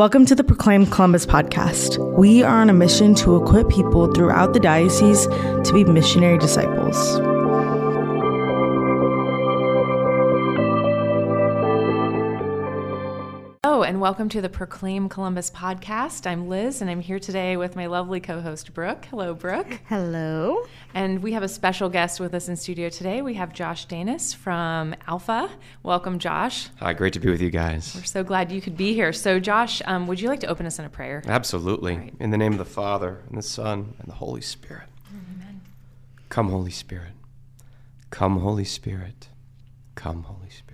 Welcome to the Proclaim Columbus podcast. We are on a mission to equip people throughout the diocese to be missionary disciples. And welcome to the Proclaim Columbus podcast. I'm Liz, and I'm here today with my lovely co host, Brooke. Hello, Brooke. Hello. And we have a special guest with us in studio today. We have Josh Danis from Alpha. Welcome, Josh. Hi, great to be with you guys. We're so glad you could be here. So, Josh, um, would you like to open us in a prayer? Absolutely. Right. In the name of the Father, and the Son, and the Holy Spirit. Amen. Come, Holy Spirit. Come, Holy Spirit. Come, Holy Spirit.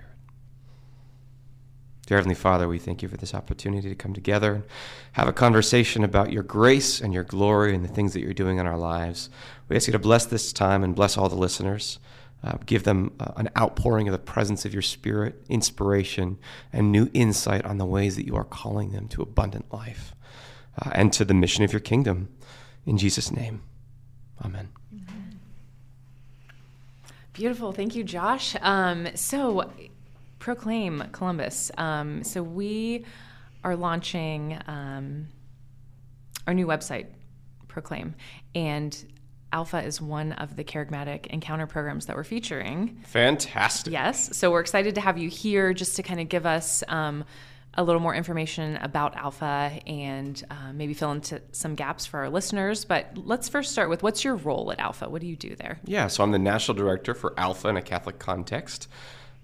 Dear Heavenly Father, we thank you for this opportunity to come together and have a conversation about your grace and your glory and the things that you're doing in our lives. We ask you to bless this time and bless all the listeners. Uh, give them uh, an outpouring of the presence of your Spirit, inspiration, and new insight on the ways that you are calling them to abundant life uh, and to the mission of your kingdom. In Jesus' name, amen. Beautiful. Thank you, Josh. Um, so, Proclaim Columbus. Um, so, we are launching um, our new website, Proclaim, and Alpha is one of the charismatic encounter programs that we're featuring. Fantastic. Yes. So, we're excited to have you here just to kind of give us. Um, a little more information about Alpha and uh, maybe fill into some gaps for our listeners. But let's first start with what's your role at Alpha? What do you do there? Yeah, so I'm the national director for Alpha in a Catholic context.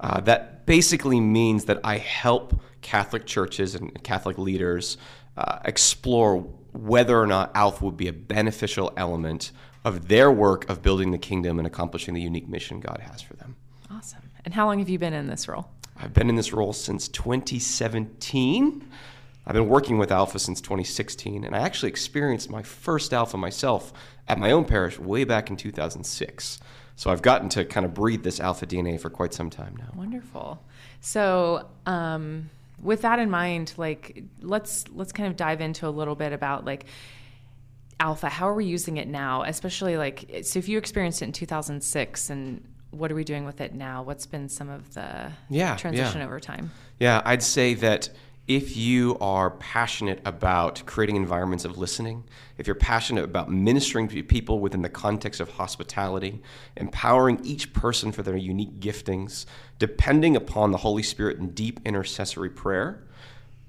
Uh, that basically means that I help Catholic churches and Catholic leaders uh, explore whether or not Alpha would be a beneficial element of their work of building the kingdom and accomplishing the unique mission God has for them. Awesome. And how long have you been in this role? I've been in this role since 2017. I've been working with Alpha since 2016, and I actually experienced my first Alpha myself at my own parish way back in 2006. So I've gotten to kind of breathe this Alpha DNA for quite some time now. Wonderful. So, um, with that in mind, like let's let's kind of dive into a little bit about like Alpha. How are we using it now? Especially like so, if you experienced it in 2006, and what are we doing with it now? What's been some of the Yeah, transition yeah. over time? Yeah, I'd say that if you are passionate about creating environments of listening, if you're passionate about ministering to people within the context of hospitality, empowering each person for their unique giftings, depending upon the Holy Spirit in deep intercessory prayer,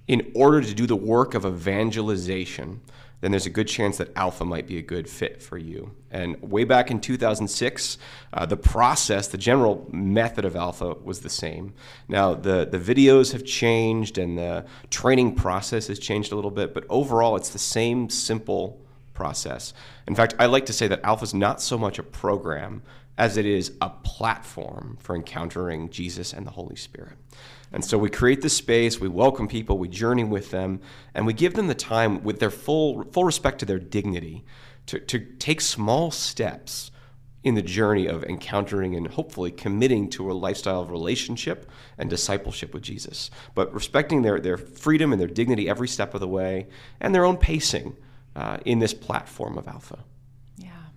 in order to do the work of evangelization, then there's a good chance that Alpha might be a good fit for you. And way back in 2006, uh, the process, the general method of Alpha was the same. Now, the, the videos have changed and the training process has changed a little bit, but overall, it's the same simple process. In fact, I like to say that Alpha is not so much a program as it is a platform for encountering Jesus and the Holy Spirit. And so we create this space, we welcome people, we journey with them, and we give them the time with their full full respect to their dignity to, to take small steps in the journey of encountering and hopefully committing to a lifestyle of relationship and discipleship with Jesus. But respecting their, their freedom and their dignity every step of the way and their own pacing uh, in this platform of Alpha.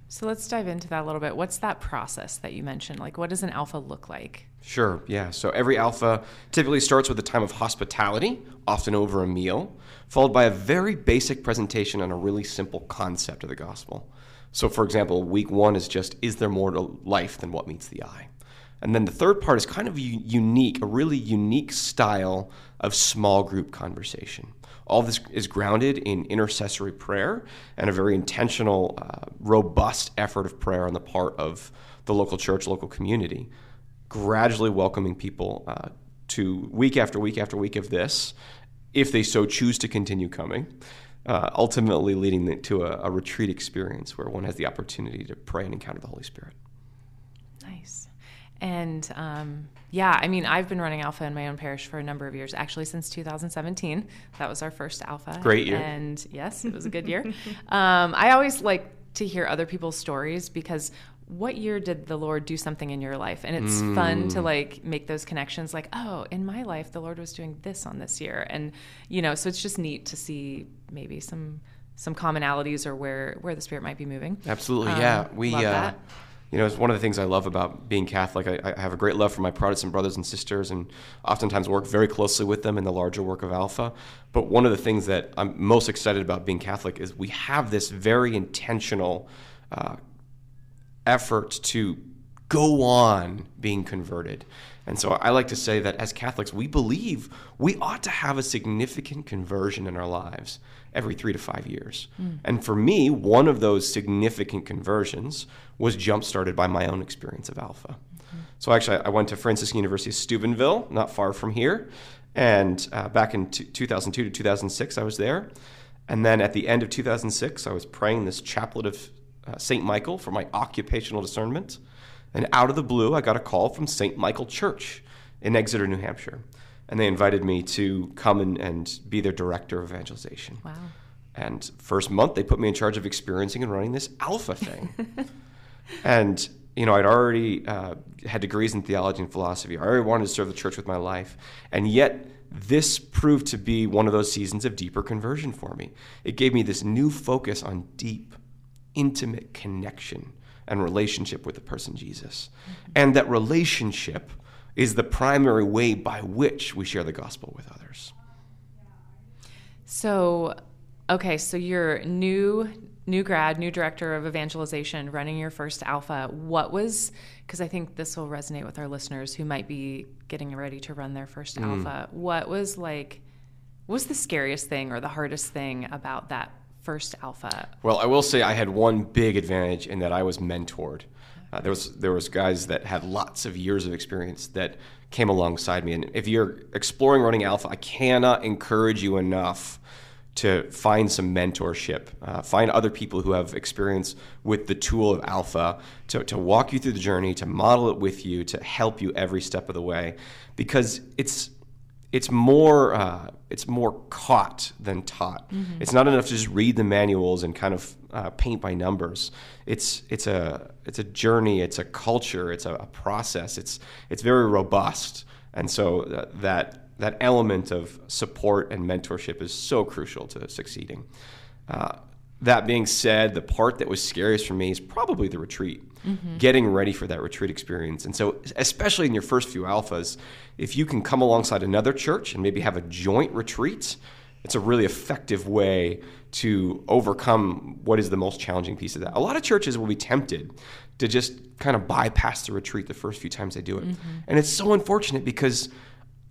So let's dive into that a little bit. What's that process that you mentioned? Like, what does an alpha look like? Sure, yeah. So every alpha typically starts with a time of hospitality, often over a meal, followed by a very basic presentation on a really simple concept of the gospel. So, for example, week one is just, is there more to life than what meets the eye? And then the third part is kind of unique, a really unique style of small group conversation. All this is grounded in intercessory prayer and a very intentional, uh, robust effort of prayer on the part of the local church, local community gradually welcoming people uh, to week after week after week of this, if they so choose to continue coming, uh, ultimately leading to a, a retreat experience where one has the opportunity to pray and encounter the Holy Spirit. Nice. And um, yeah, I mean, I've been running Alpha in my own parish for a number of years, actually since 2017. That was our first Alpha. Great year. And yes, it was a good year. um, I always like to hear other people's stories because what year did the Lord do something in your life? And it's fun to like make those connections like, oh, in my life, the Lord was doing this on this year. And, you know, so it's just neat to see maybe some some commonalities or where where the spirit might be moving. Absolutely, Um, yeah. We love uh, that. You know, it's one of the things I love about being Catholic. I, I, have a great love for my Protestant brothers and sisters, and oftentimes work very closely with them in the larger work of Alpha. But one of the things that I'm most excited about being Catholic is we have this very intentional uh, effort to go on being converted. And so I like to say that as Catholics, we believe we ought to have a significant conversion in our lives every three to five years. Mm. And for me, one of those significant conversions was jump started by my own experience of Alpha. Mm-hmm. So actually, I went to Franciscan University Steubenville, not far from here. And uh, back in t- 2002 to 2006, I was there. And then at the end of 2006, I was praying this chaplet of uh, St. Michael for my occupational discernment. And out of the blue, I got a call from St. Michael Church in Exeter, New Hampshire. And they invited me to come and, and be their director of evangelization. Wow. And first month, they put me in charge of experiencing and running this alpha thing. and, you know, I'd already uh, had degrees in theology and philosophy. I already wanted to serve the church with my life. And yet, this proved to be one of those seasons of deeper conversion for me. It gave me this new focus on deep, intimate connection and relationship with the person Jesus. Mm-hmm. And that relationship is the primary way by which we share the gospel with others. So, okay, so you're new new grad, new director of evangelization, running your first alpha. What was because I think this will resonate with our listeners who might be getting ready to run their first mm. alpha. What was like what was the scariest thing or the hardest thing about that first alpha? Well, I will say I had one big advantage in that I was mentored. Uh, there was there was guys that had lots of years of experience that came alongside me. And if you're exploring running alpha, I cannot encourage you enough to find some mentorship, uh, find other people who have experience with the tool of alpha to, to walk you through the journey, to model it with you, to help you every step of the way, because it's it's more uh, it's more caught than taught. Mm-hmm. It's not enough to just read the manuals and kind of uh, paint by numbers. It's it's a it's a journey. It's a culture. It's a, a process. It's it's very robust, and so uh, that that element of support and mentorship is so crucial to succeeding. Uh, that being said, the part that was scariest for me is probably the retreat, mm-hmm. getting ready for that retreat experience. And so, especially in your first few alphas, if you can come alongside another church and maybe have a joint retreat, it's a really effective way to overcome what is the most challenging piece of that. A lot of churches will be tempted to just kind of bypass the retreat the first few times they do it. Mm-hmm. And it's so unfortunate because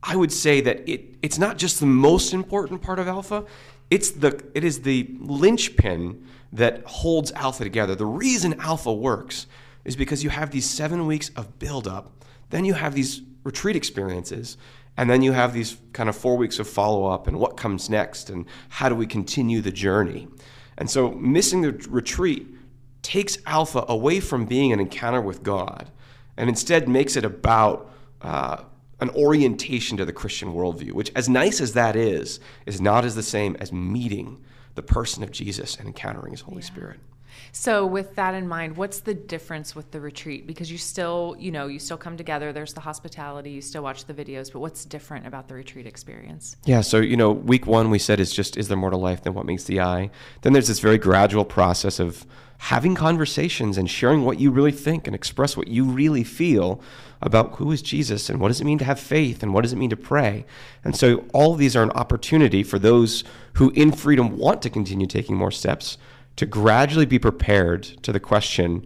I would say that it, it's not just the most important part of alpha, it's the it is the linchpin that holds alpha together. The reason alpha works is because you have these seven weeks of buildup, then you have these retreat experiences, and then you have these kind of four weeks of follow up and what comes next and how do we continue the journey. And so missing the retreat takes alpha away from being an encounter with God and instead makes it about uh, an orientation to the Christian worldview, which, as nice as that is, is not as the same as meeting the person of Jesus and encountering his Holy yeah. Spirit. So, with that in mind, what's the difference with the retreat? Because you still, you know, you still come together, there's the hospitality, you still watch the videos, but what's different about the retreat experience? Yeah, so, you know, week one we said is just, is there more to life than what meets the eye? Then there's this very gradual process of having conversations and sharing what you really think and express what you really feel about who is Jesus and what does it mean to have faith and what does it mean to pray. And so all these are an opportunity for those who in freedom want to continue taking more steps to gradually be prepared to the question,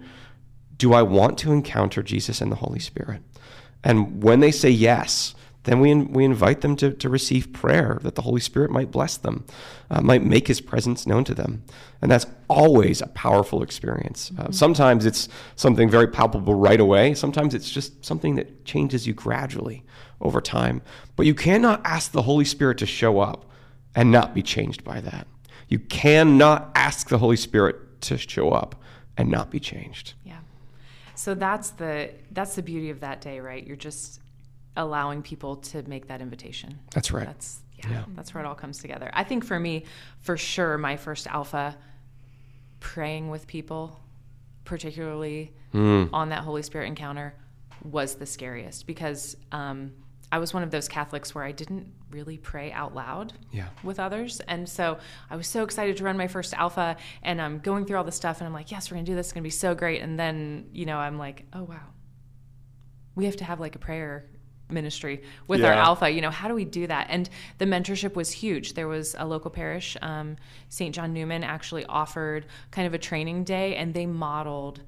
do I want to encounter Jesus and the Holy Spirit? And when they say yes, then we, we invite them to, to receive prayer that the Holy Spirit might bless them, uh, might make his presence known to them. And that's always a powerful experience. Uh, mm-hmm. sometimes it's something very palpable right away, sometimes it's just something that changes you gradually over time. But you cannot ask the Holy Spirit to show up and not be changed by that. You cannot ask the Holy Spirit to show up and not be changed. Yeah. So that's the that's the beauty of that day, right? You're just allowing people to make that invitation. That's right. That's yeah, yeah, that's where it all comes together. I think for me, for sure, my first alpha, praying with people, particularly mm. on that Holy Spirit encounter, was the scariest because um, I was one of those Catholics where I didn't really pray out loud Yeah. with others. And so I was so excited to run my first alpha and I'm going through all this stuff and I'm like, yes, we're going to do this. It's going to be so great. And then, you know, I'm like, oh, wow. We have to have like a prayer ministry with our alpha. You know, how do we do that? And the mentorship was huge. There was a local parish, um, St. John Neumann, actually offered kind of a training day and they modeled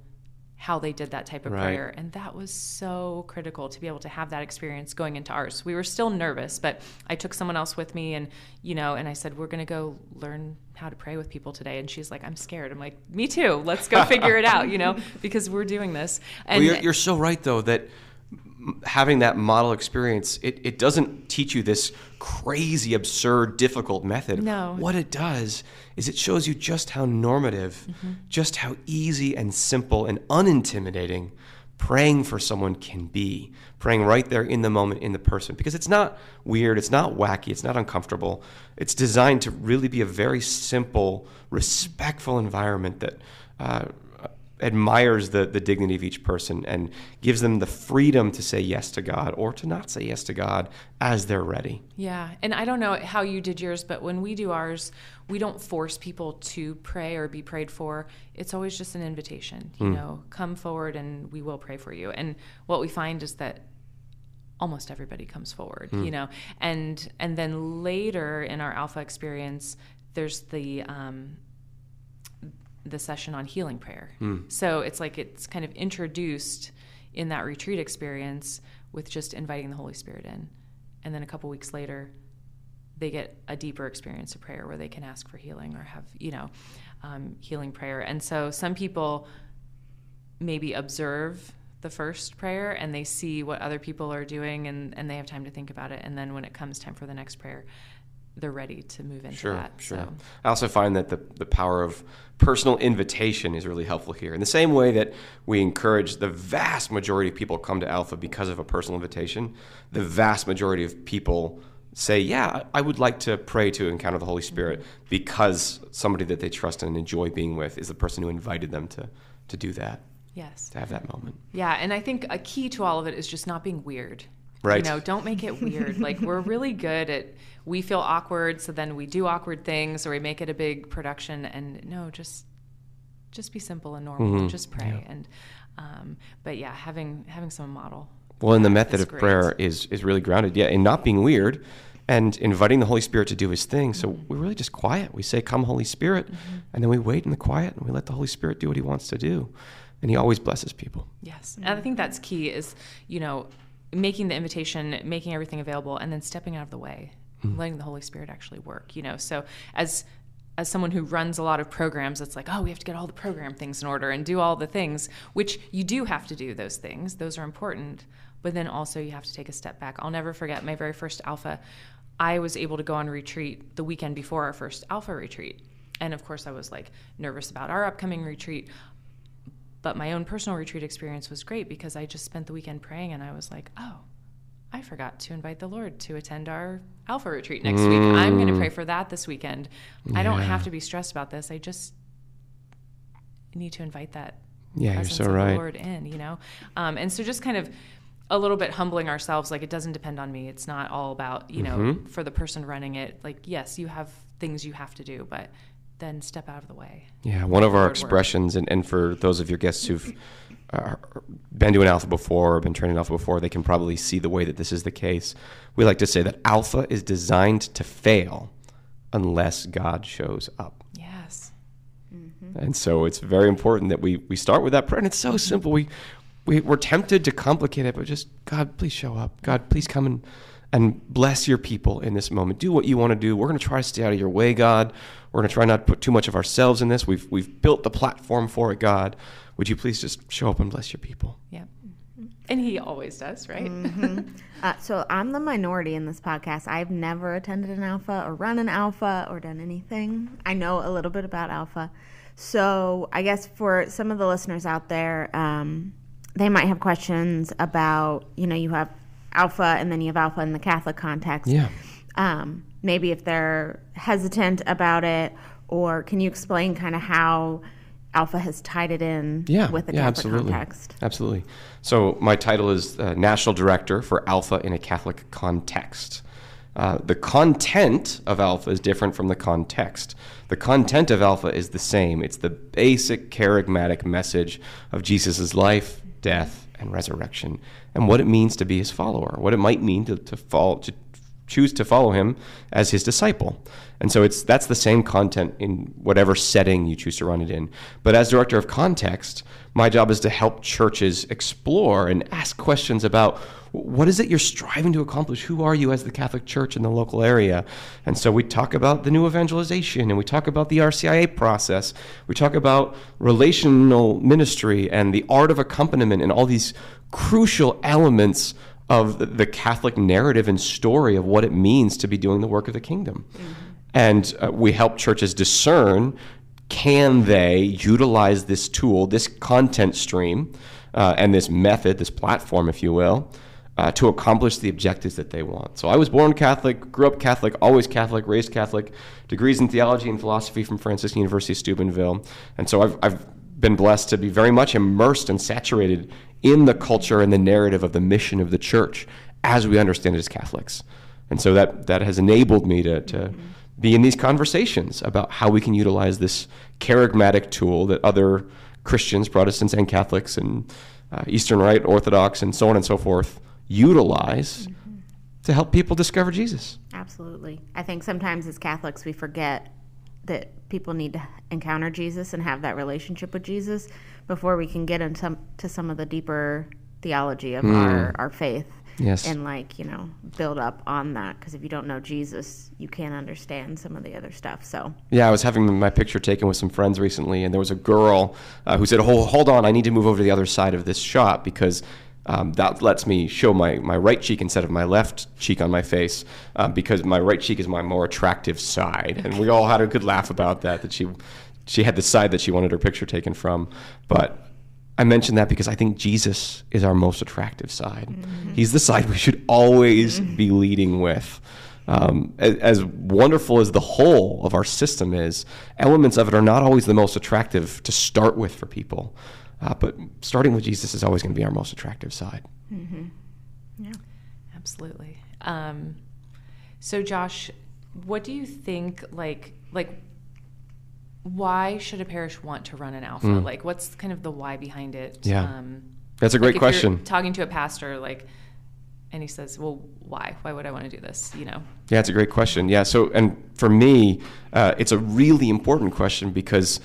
how they did that type of Right. prayer. And that was so critical to be able to have that experience going into ours. We were still nervous, but I took someone else with me and, you know, and I said, we're going to go learn how to pray with people today. And she's like, I'm scared. I'm like, me too. Let's go figure it out, you know, because we're doing this. And well, you're, you're so right, though, that having that model experience, it, it doesn't teach you this crazy, absurd, difficult method. No. What it does is it shows you just how normative, just how easy and simple and unintimidating praying for someone can be. Praying right there in the moment, in the person. Because it's not weird, it's not wacky, it's not uncomfortable. It's designed to really be a very simple, respectful environment that. Uh, admires the, the dignity of each person and gives them the freedom to say yes to God or to not say yes to God as they're ready. Yeah, and I don't know how you did yours, but when we do ours, we don't force people to pray or be prayed for. It's always just an invitation. You know, come forward and we will pray for you. And what we find is that almost everybody comes forward. You know, and and then later in our alpha experience, there's the um, the session on healing prayer. So it's like it's kind of introduced in that retreat experience with just inviting the Holy Spirit in. And then a couple weeks later, they get a deeper experience of prayer where they can ask for healing or have, you know, um, healing prayer. And so some people maybe observe the first prayer and they see what other people are doing and, and they have time to think about it. And then when it comes time for the next prayer, they're ready to move into Sure, that. sure. So. I also find that the, the power of personal invitation is really helpful here. In the same way that we encourage the vast majority of people come to Alpha because of a personal invitation, the vast majority of people say, Yeah, I would like to pray to encounter the Holy Spirit mm-hmm. because somebody that they trust and enjoy being with is the person who invited them to, to do that, Yes. to have that moment. Yeah, and I think a key to all of it is just not being weird. Right. You know, don't make it weird. like we're really good at we feel awkward, so then we do awkward things or we make it a big production and no, just just be simple and normal. Mm-hmm. Just pray and um, but yeah, having having some model. Well, and the method of great. prayer is is really grounded, yeah, in not being weird and inviting the Holy Spirit to do His thing. So Mm-hmm. we're really just quiet. We say, "Come, Holy Spirit," and then we wait in the quiet and we let the Holy Spirit do what He wants to do, and He always blesses people. Yes. And I think that's key is, you know, making the invitation, making everything available, and then stepping out of the way, hmm. letting the Holy Spirit actually work, you know. So as as someone who runs a lot of programs, it's like, oh, we have to get all the program things in order and do all the things, which you do have to do those things. Those are important. But then also you have to take a step back. I'll never forget my very first alpha. I was able to go on retreat the weekend before our first alpha retreat. And of course I was like nervous about our upcoming retreat. But my own personal retreat experience was great because I just spent the weekend praying and I was like, oh, I forgot to invite the Lord to attend our Alpha retreat next week. I'm going to pray for that this weekend. I don't have to be stressed about this. I just need to invite that Yeah, you're presence so of right. the Lord in, you know? Um, and so just kind of a little bit humbling ourselves. Like it doesn't depend on me. It's not all about, you know, Mm-hmm. for the person running it. Like, yes, you have things you have to do, but then step out of the way. Yeah, one of our expressions, and, and for those of your guests who've uh, been doing alpha before or been training alpha before, they can probably see the way that this is the case. We like to say that alpha is designed to fail unless God shows up. Yes. And so it's very important that we, we start with that prayer. And it's so simple. We, we, we're tempted to complicate it, but just, God, please show up. God, please come and, and bless your people in this moment. Do what you want to do. We're going to try to stay out of your way, God. We're going to try not to put too much of ourselves in this. We've, we've built the platform for it, God. Would you please just show up and bless your people? Yeah. And he always does, right? Uh, so I'm the minority in this podcast. I've never attended an alpha or run an alpha or done anything. I know a little bit about alpha. So I guess for some of the listeners out there, um, they might have questions about, you know, you have alpha and then you have alpha in the Catholic context. Yeah. Um, maybe if they're hesitant about it, or can you explain kind of how Alpha has tied it in Yeah, with the yeah, Catholic absolutely. context. Absolutely. So my title is uh, National Director for Alpha in a Catholic Context. Uh, the content of Alpha is different from the context. The content of Alpha is the same. It's the basic kerygmatic message of Jesus' life, death, and resurrection, and what it means to be his follower, what it might mean to, to follow, to choose to follow him as his disciple. And so it's that's the same content in whatever setting you choose to run it in. But as director of context, my job is to help churches explore and ask questions about what is it you're striving to accomplish? Who are you as the Catholic Church in the local area? And so we talk about the new evangelization and we talk about the RCIA process. We talk about relational ministry and the art of accompaniment and all these crucial elements of the Catholic narrative and story of what it means to be doing the work of the kingdom. And uh, we help churches discern can they utilize this tool, this content stream, uh, and this method, this platform, if you will, uh, to accomplish the objectives that they want. So I was born Catholic, grew up Catholic, always Catholic, raised Catholic, degrees in theology and philosophy from Franciscan University of Steubenville. And so I've, I've been blessed to be very much immersed and saturated in the culture and the narrative of the mission of the church as we understand it as Catholics. And so that, that has enabled me to, to be in these conversations about how we can utilize this charismatic tool that other Christians, Protestants, and Catholics, and uh, Eastern Rite, Orthodox, and so on and so forth utilize to help people discover Jesus. Absolutely. I think sometimes as Catholics we forget that people need to encounter Jesus and have that relationship with Jesus before we can get into to some of the deeper theology of our, our faith. Yes. And like, you know, build up on that because if you don't know Jesus, you can't understand some of the other stuff. So, Yeah, I was having my picture taken with some friends recently, and there was a girl uh, who said, hold, hold on, I need to move over to the other side of this shot because um, that lets me show my, my right cheek instead of my left cheek on my face uh, because my right cheek is my more attractive side. And we all had a good laugh about that, that she, she had the side that she wanted her picture taken from. But I mention that because I think Jesus is our most attractive side. He's the side we should always be leading with. Um, a- as wonderful as the whole of our system is, elements of it are not always the most attractive to start with for people. Uh, but starting with Jesus is always going to be our most attractive side. Yeah, absolutely. Um, so, Josh, what do you think? Like, like, why should a parish want to run an alpha? Like, what's kind of the why behind it? Yeah. Um, That's a great you're question. Talking to a pastor, like, and he says, "Well, why? Why would I want to do this?" You know. Yeah, it's a great question. Yeah, so and for me, uh, it's a really important question because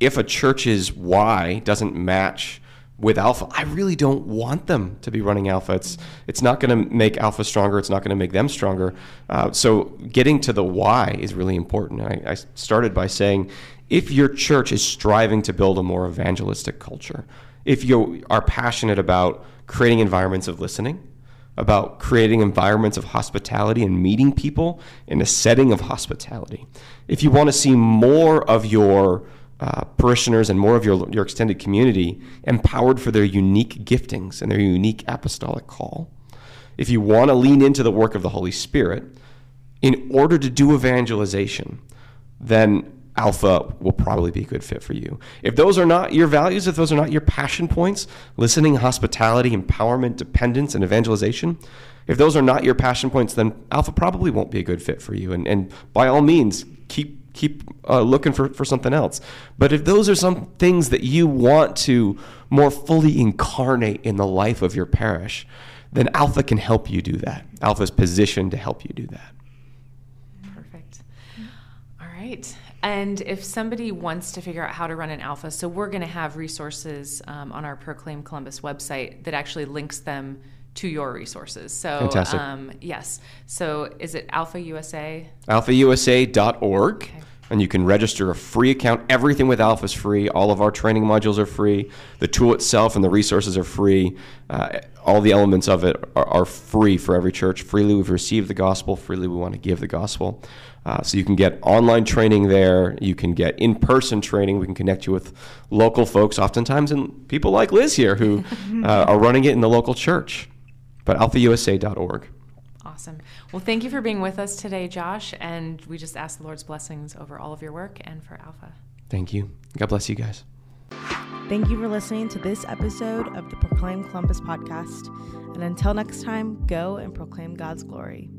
if a church's why doesn't match with Alpha, I really don't want them to be running Alpha. It's it's not going to make Alpha stronger. It's not going to make them stronger. Uh, so getting to the why is really important. I, I started by saying, if your church is striving to build a more evangelistic culture, if you are passionate about creating environments of listening about creating environments of hospitality and meeting people in a setting of hospitality. If you want to see more of your uh, parishioners and more of your, your extended community empowered for their unique giftings and their unique apostolic call, if you want to lean into the work of the Holy Spirit, in order to do evangelization, then Alpha will probably be a good fit for you. If those are not your values, if those are not your passion points, listening, hospitality, empowerment, dependence, and evangelization, if those are not your passion points, then Alpha probably won't be a good fit for you. And, and by all means, keep keep uh, looking for, for something else. But if those are some things that you want to more fully incarnate in the life of your parish, then Alpha can help you do that. Alpha is positioned to help you do that. Perfect. All right. And if somebody wants to figure out how to run an alpha, so we're going to have resources um, on our Proclaim Columbus website that actually links them to your resources. So, Fantastic. Um, yes. So, is it Alpha USA? alphausa.org and you can register a free account. Everything with alpha is free. All of our training modules are free. The tool itself and the resources are free. Uh, all the elements of it are, are free for every church. Freely we've received the gospel. Freely we want to give the gospel uh, so you can get online training there you can get in-person training we can connect you with local folks oftentimes and people like liz here who uh, are running it in the local church but alphausa.org Awesome. Well, thank you for being with us today, Josh. And we just ask the Lord's blessings over all of your work and for Alpha. thank you god bless you guys Thank you for listening to this episode of the Proclaim Columbus podcast. And until next time, go and proclaim God's glory.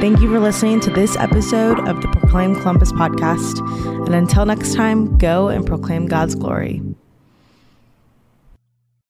Thank you for listening to this episode of the Proclaim Columbus podcast. And until next time, go and proclaim God's glory.